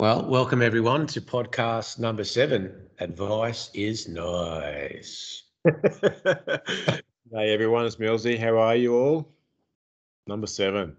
Well, welcome everyone to podcast number seven. Advice is nice. hey everyone, it's Millsy. How are you all? Number seven,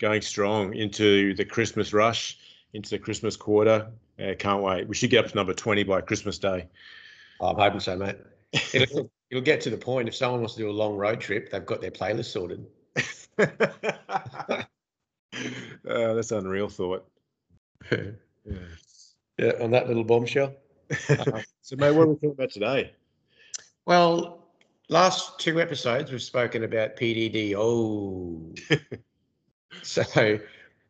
going strong into the Christmas rush, into the Christmas quarter. Uh, can't wait. We should get up to number 20 by Christmas Day. I'm hoping so, mate. It'll, it'll get to the point if someone wants to do a long road trip, they've got their playlist sorted. uh, that's unreal thought. yeah. yeah, on that little bombshell. so, mate, what are we talking about today? Well, last two episodes we've spoken about PDD. Oh, so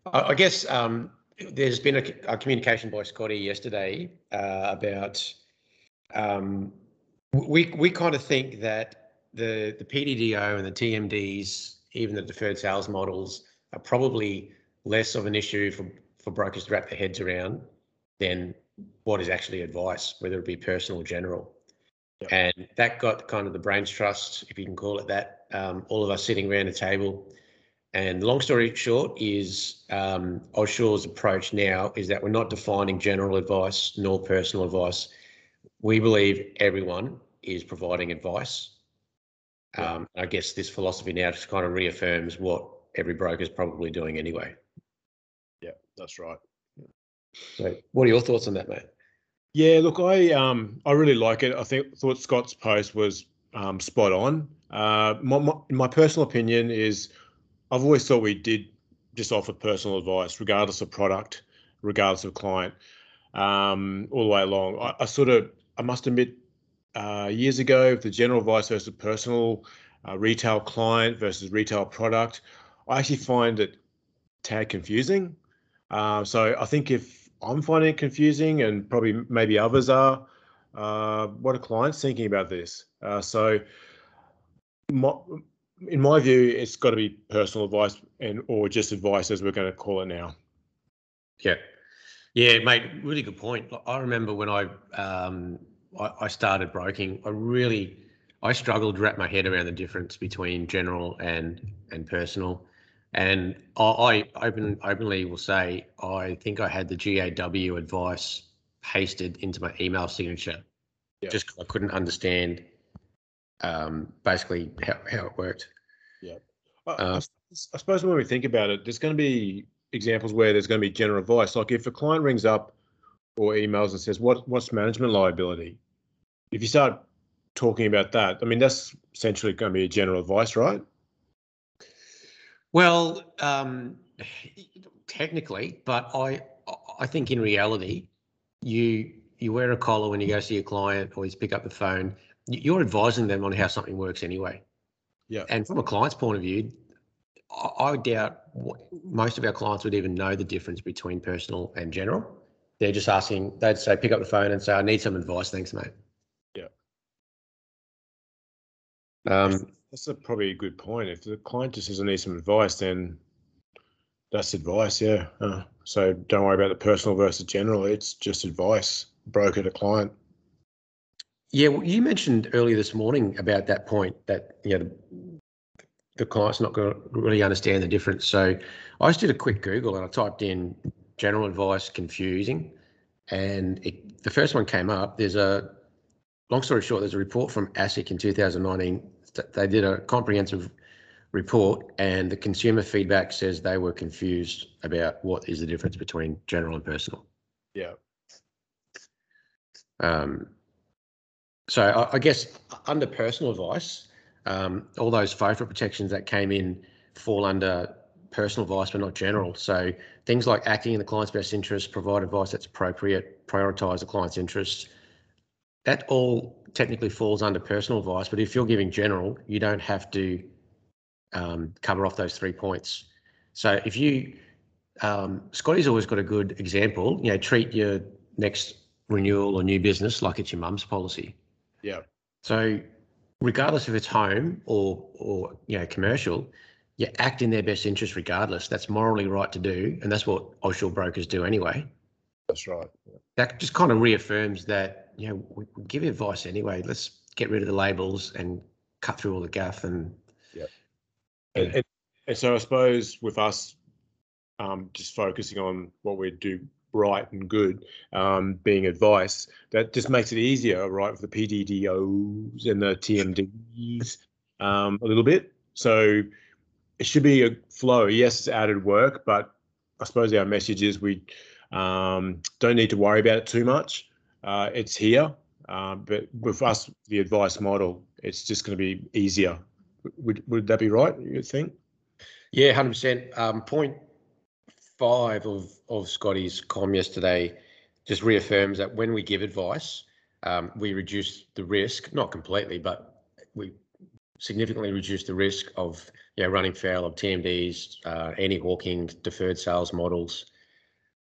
I, I guess um, there's been a, a, communication by Scotty yesterday uh, about um, we we kind of think that the the PDDO and the TMDs, even the deferred sales models, are probably less of an issue for for brokers to wrap their heads around than what is actually advice, whether it be personal or general. Yep. And that got kind of the brains trust, if you can call it that, um, all of us sitting around a table. And long story short is um, approach now is that we're not defining general advice nor personal advice. We believe everyone is providing advice. Um, I guess this philosophy now just kind of reaffirms what every broker is probably doing anyway. Yeah, that's right. So, what are your thoughts on that, mate? Yeah, look, I um I really like it. I think thought Scott's post was um, spot on. Uh, my, my, my personal opinion is, I've always thought we did just offer personal advice, regardless of product, regardless of client, um, all the way along. I, I sort of, I must admit, uh, years ago, the general advice versus personal, uh, retail client versus retail product, I actually find it tad confusing. Uh, so I think if I'm finding it confusing, and probably maybe others are, uh, what are clients thinking about this? Uh, so, my, in my view, it's got to be personal advice and or just advice, as we're going to call it now. Yeah, yeah, mate. Really good point. I remember when I um, I, I started broking, I really I struggled to wrap my head around the difference between general and and personal. And I, I open, openly will say I think I had the GAW advice pasted into my email signature, yeah. just I couldn't understand um, basically how, how it worked. Yeah, I, I, I suppose when we think about it, there's going to be examples where there's going to be general advice. Like if a client rings up or emails and says, "What what's management liability?" If you start talking about that, I mean that's essentially going to be a general advice, right? Well, um, technically, but I I think in reality, you you wear a collar when you go see a client or you pick up the phone. You're advising them on how something works anyway. Yeah. And from a client's point of view, I, doubt most of our clients would even know the difference between personal and general. They're just asking. They'd say, pick up the phone and say, "I need some advice, thanks, mate." Yeah. Um, that's a probably a good point. If the client just says I need some advice, then that's advice. Yeah. Uh, so don't worry about the personal versus general. It's just advice, broker to client. Yeah, well, you mentioned earlier this morning about that point that you know the, the client's not going to really understand the difference. So I just did a quick Google and I typed in general advice confusing, and it, the first one came up. There's a long story short. There's a report from ASIC in 2019 they did a comprehensive report and the consumer feedback says they were confused about what is the difference between general and personal. Yeah. Um, so I, I, guess under personal advice, um, all those FOFA protections that came in fall under personal advice, but not general. So things like acting in the client's best interest, provide advice that's appropriate, prioritize the client's interests, that all technically falls under personal advice, but if you're giving general, you don't have to um, cover off those three points. So if you, um, Scotty's always got a good example. You know, treat your next renewal or new business like it's your mum's policy. Yeah. So regardless if it's home or or you know commercial, you act in their best interest regardless. That's morally right to do, and that's what Ausure brokers do anyway. That's right. Yeah. That just kind of reaffirms that you know, we, we give advice anyway. Let's get rid of the labels and cut through all the guff and. Yeah. And, and, and so I suppose with us, um, just focusing on what we do right and good, um, being advice, that just makes it easier, right, for the PDDOs and the TMDs um, a little bit. So it should be a flow. Yes, it's added work, but I suppose our message is we um, don't need to worry about it too much. Uh, it's here, uh, but with us, the advice model, it's just going to be easier. Would would that be right? You think? Yeah, hundred um, percent. Point five of of Scotty's com yesterday just reaffirms that when we give advice, um, we reduce the risk, not completely, but we significantly reduce the risk of you know, running foul of TMDs, uh, anti-hawking, deferred sales models.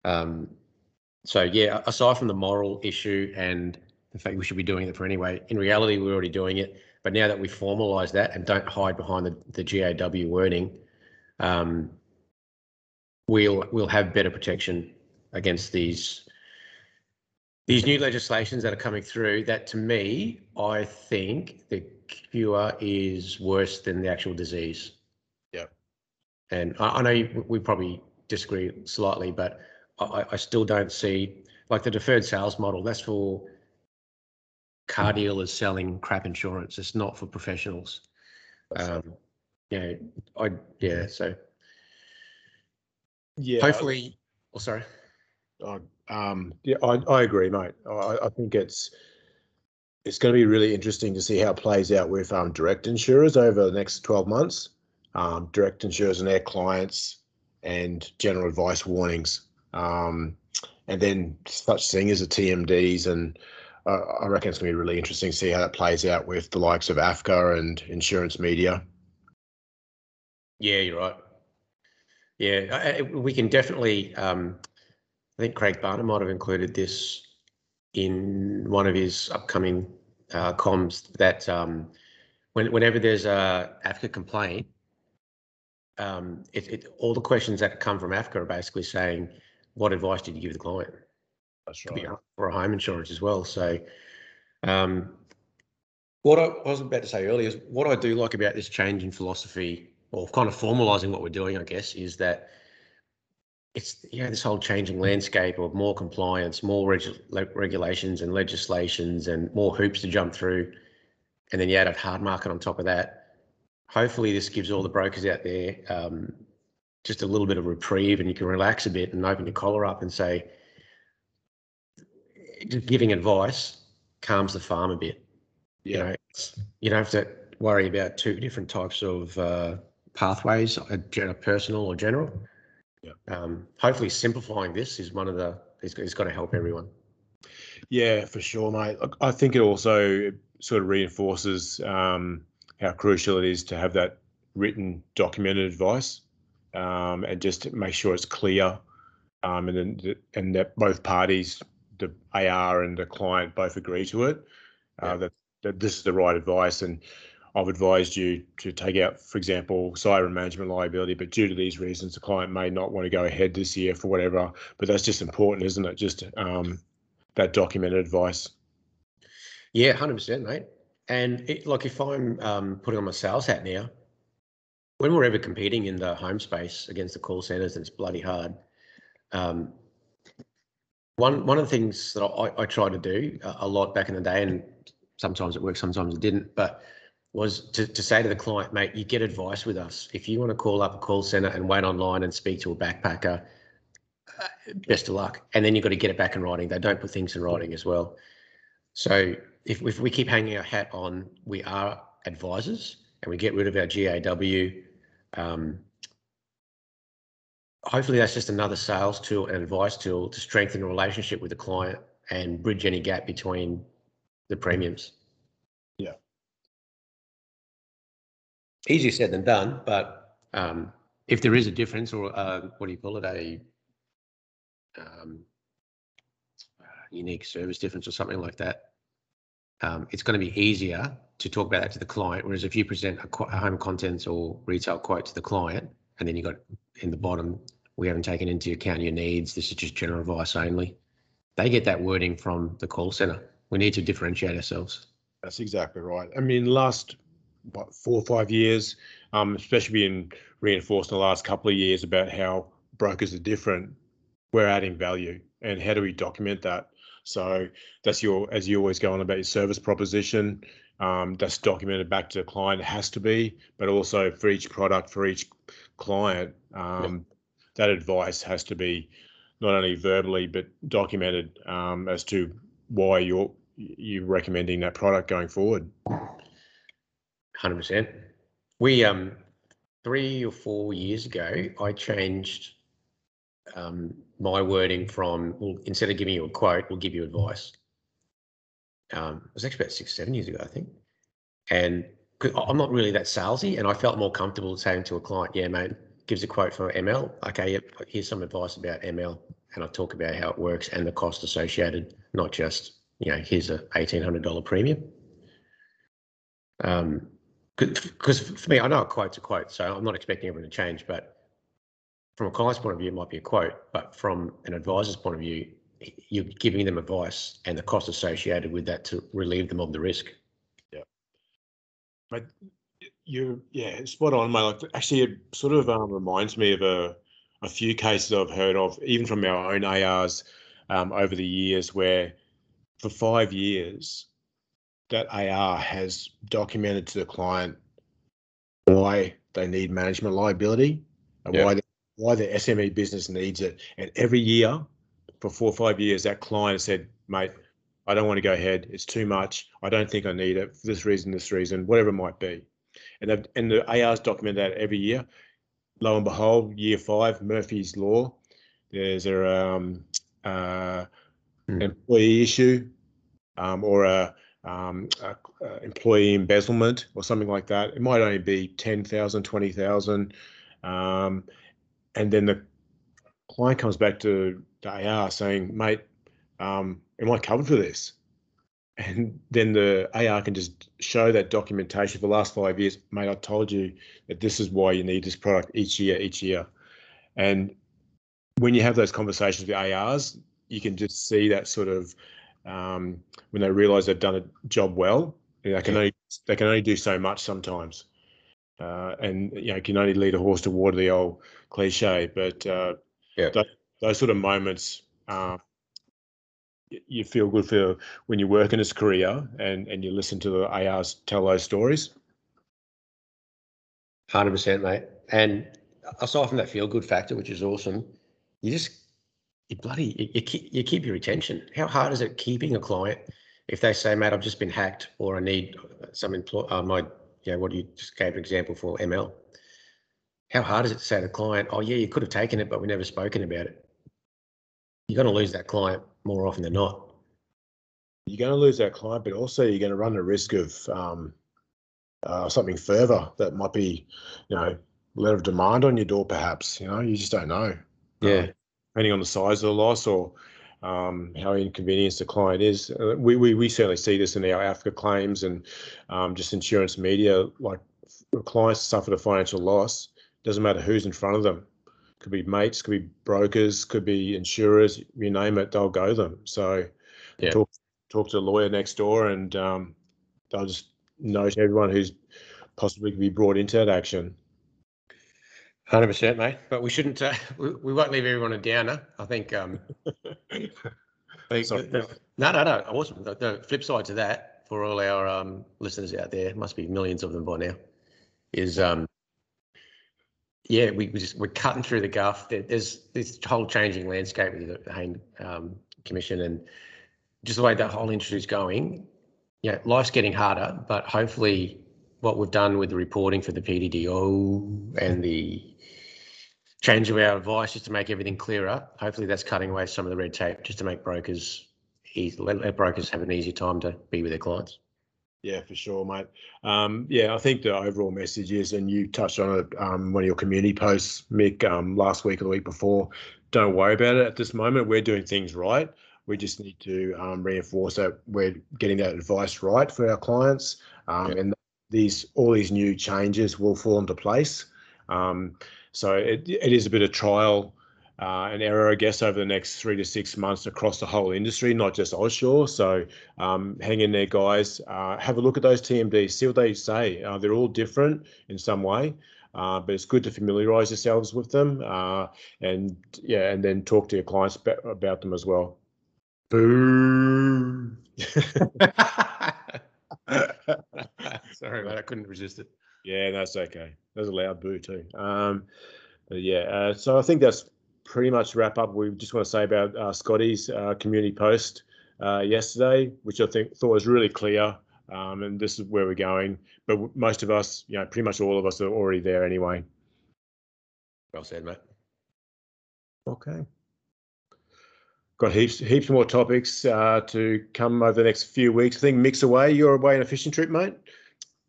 Um, so yeah, aside from the moral issue and the fact we should be doing it for anyway, in reality we're already doing it. But now that we formalise that and don't hide behind the, the GAW wording, um, we'll we'll have better protection against these these new legislations that are coming through. That to me, I think the cure is worse than the actual disease. Yeah. And I, I know you, we probably disagree slightly, but I, I still don't see like the deferred sales model. That's for car dealers selling crap insurance. It's not for professionals. Um, yeah, I yeah. So yeah, hopefully. Oh, sorry. I, um, yeah, I, I agree, mate. I, I think it's it's going to be really interesting to see how it plays out with um, direct insurers over the next 12 months. Um, direct insurers and their clients and general advice warnings. Um, and then such thing as the TMDs. And uh, I reckon it's going to be really interesting to see how that plays out with the likes of AFCA and insurance media. Yeah, you're right. Yeah, I, we can definitely. Um, I think Craig Barner might have included this in one of his upcoming uh, comms that um, when, whenever there's a AFCA complaint, um, it, it, all the questions that come from AFCA are basically saying, what advice did you give the client? That's right. For a home insurance as well. So um, what I was about to say earlier is what I do like about this change in philosophy or kind of formalizing what we're doing, I guess, is that it's you know this whole changing landscape of more compliance, more reg- regulations and legislations, and more hoops to jump through, and then you add a hard market on top of that. Hopefully, this gives all the brokers out there um, just a little bit of reprieve, and you can relax a bit and open your collar up and say, just giving advice calms the farm a bit. Yeah. You know, you don't have to worry about two different types of uh, pathways, a personal or general yeah. Um, hopefully, simplifying this is one of the is, is going to help everyone. Yeah, for sure, mate. I think it also sort of reinforces um, how crucial it is to have that written, documented advice, um, and just make sure it's clear, um, and then and that both parties, the AR and the client, both agree to it. Uh, yeah. that, that this is the right advice, and I've advised you to take out, for example, cyber management liability, but due to these reasons, the client may not want to go ahead this year for whatever. But that's just important, isn't it? Just um, that documented advice. Yeah, hundred percent, mate. And it, like, if I'm um, putting on my sales hat now, when we're ever competing in the home space against the call centers, and it's bloody hard. Um, one one of the things that I, I try to do a, a lot back in the day, and sometimes it worked, sometimes it didn't, but was to, to say to the client, mate, you get advice with us. If you want to call up a call center and wait online and speak to a backpacker, uh, best of luck. And then you've got to get it back in writing. They don't put things in writing as well. So if, if we keep hanging our hat on, we are advisors and we get rid of our GAW, um, hopefully that's just another sales tool and advice tool to strengthen a relationship with the client and bridge any gap between the premiums. Yeah easier said than done, but um, if there is a difference or uh, what do you call it, a um, unique service difference or something like that, um, it's going to be easier to talk about that to the client. Whereas if you present a, a, home contents or retail quote to the client, and then you got in the bottom, we haven't taken into account your needs. This is just general advice only. They get that wording from the call center. We need to differentiate ourselves. That's exactly right. I mean, last what, four or five years, um, especially being reinforced in the last couple of years about how brokers are different. we're adding value, and how do we document that? So that's your, as you always go on about your service proposition, um, that's documented back to the client. It has to be, but also for each product, for each client, um, that advice has to be not only verbally but documented um, as to why you're you recommending that product going forward. Hundred percent. We um three or four years ago, I changed um, my wording from well, instead of giving you a quote, we'll give you advice. Um, it was actually about six, seven years ago, I think. And I'm not really that salesy, and I felt more comfortable saying to a client, "Yeah, mate, gives a quote for ML. Okay, yep, here's some advice about ML, and I talk about how it works and the cost associated, not just you know, here's a eighteen hundred dollar premium." Um, because for me, I know a quote's a quote, so I'm not expecting everyone to change. But from a client's point of view, it might be a quote. But from an advisor's point of view, you're giving them advice and the cost associated with that to relieve them of the risk. Yeah. But you, yeah, spot on, mate. Like, actually, it sort of um, reminds me of a, a few cases I've heard of, even from our own ARs um, over the years, where for five years, that AR has documented to the client why they need management liability and why the, why the SME business needs it. And every year, for four or five years, that client said, "Mate, I don't want to go ahead. It's too much. I don't think I need it for this reason, this reason, whatever it might be." And and the ARs document that every year. Lo and behold, year five, Murphy's Law. There's a um, uh, mm. employee issue um, or a um, uh, uh, employee embezzlement or something like that. It might only be 10,000, 20,000. Um, and then the client comes back to the AR saying, mate, um, am I covered for this? And then the AR can just show that documentation for the last five years. Mate, I told you that this is why you need this product each year, each year. And when you have those conversations with ARs, you can just see that sort of um, when they realise they've done a job well. They can only they can only do so much sometimes, uh, and you know can only lead a horse to water. The old cliche, but uh, yeah, those, those, sort of moments. Uh, you feel good for when you work in this career and and you listen to the ARs tell those stories. Hundred percent, mate. And aside from that feel good factor, which is awesome, you just you bloody you, you, keep, you keep your attention. How hard is it keeping a client if they say, "Mate, I've just been hacked," or "I need some employ uh, my you know what you just gave an example for ML." How hard is it to say to the client, "Oh yeah, you could have taken it, but we never spoken about it." You're going to lose that client more often than not. You're going to lose that client, but also you're going to run the risk of um, uh, something further that might be, you know, letter of demand on your door, perhaps. You know, you just don't know. Yeah. Um, depending on the size of the loss or um, how inconvenienced the client is. Uh, we, we, we certainly see this in our AFCA claims and um, just insurance media. Like clients suffer a financial loss, doesn't matter who's in front of them. Could be mates, could be brokers, could be insurers. You name it, they'll go them. So yeah. talk talk to the lawyer next door, and um, they'll just note everyone who's possibly could be brought into that action. Hundred percent, mate. But we shouldn't. Uh, we, we won't leave everyone a downer. I think. Um, the, the, no, no, no. I wasn't. The, the, flip side to that, for all our um, listeners out there, must be millions of them by now, is um, yeah, we, we just we're cutting through the guff. There, there's this whole changing landscape with the Hayne um, Commission and just the way that whole industry is going. Yeah, life's getting harder, but hopefully, what we've done with the reporting for the PDDO and the change of our advice just to make everything clearer. Hopefully, that's cutting away some of the red tape just to make brokers easy, let, let brokers have an easy time to be with their clients. Yeah, for sure, mate. Um, yeah, I think the overall message is, and you touched on it, um, one of your community posts, Mick, um, last week or the week before. Don't worry about it at this moment. We're doing things right. We just need to um, reinforce that we're getting that advice right for our clients, um, and these all these new changes will fall into place. Um, so it, it is a bit of trial uh, and error, I guess, over the next three to six months across the whole industry, not just Ausure. So um, hang in there, guys. Uh, have a look at those TMDs, see what they say. Uh, they're all different in some way. uh, but it's good to familiarise yourselves with them, uh, and yeah, and then talk to your clients about, about them as well. Boo. Sorry, mate. I couldn't resist it. Yeah, that's okay. That's a loud boo too. Um, yeah, uh, so I think that's pretty much wrap up. We just want to say about uh, Scotty's uh, community post uh, yesterday, which I think thought was really clear. Um, and this is where we're going. But most of us, you know, pretty much all of us are already there anyway. Well said, mate. Okay. Got heaps, heaps more topics uh, to come over the next few weeks. I think Mick's away. You're away on a fishing trip, mate.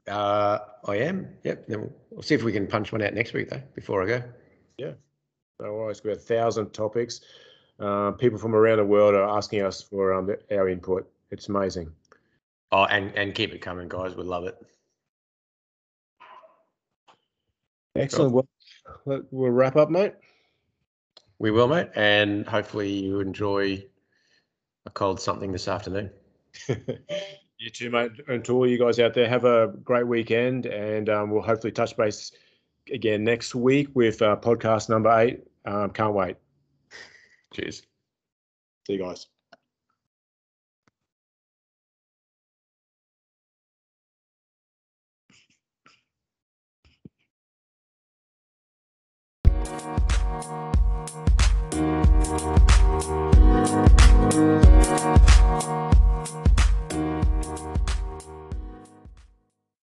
Uh, I am. Yep. Then we'll, we'll see if we can punch one out next week, though. Before I go. Yeah. No worries. We have a thousand topics. Uh, people from around the world are asking us for um, our input. It's amazing. Oh, and and keep it coming, guys. We love it. Excellent. Well, we'll wrap up, mate. We will, mate, and hopefully you enjoy a cold something this afternoon. You too, mate. And to all you guys out there, have a great weekend, and um, we'll hopefully touch base again next week with uh, podcast number eight. Um, can't wait. Cheers. See you guys.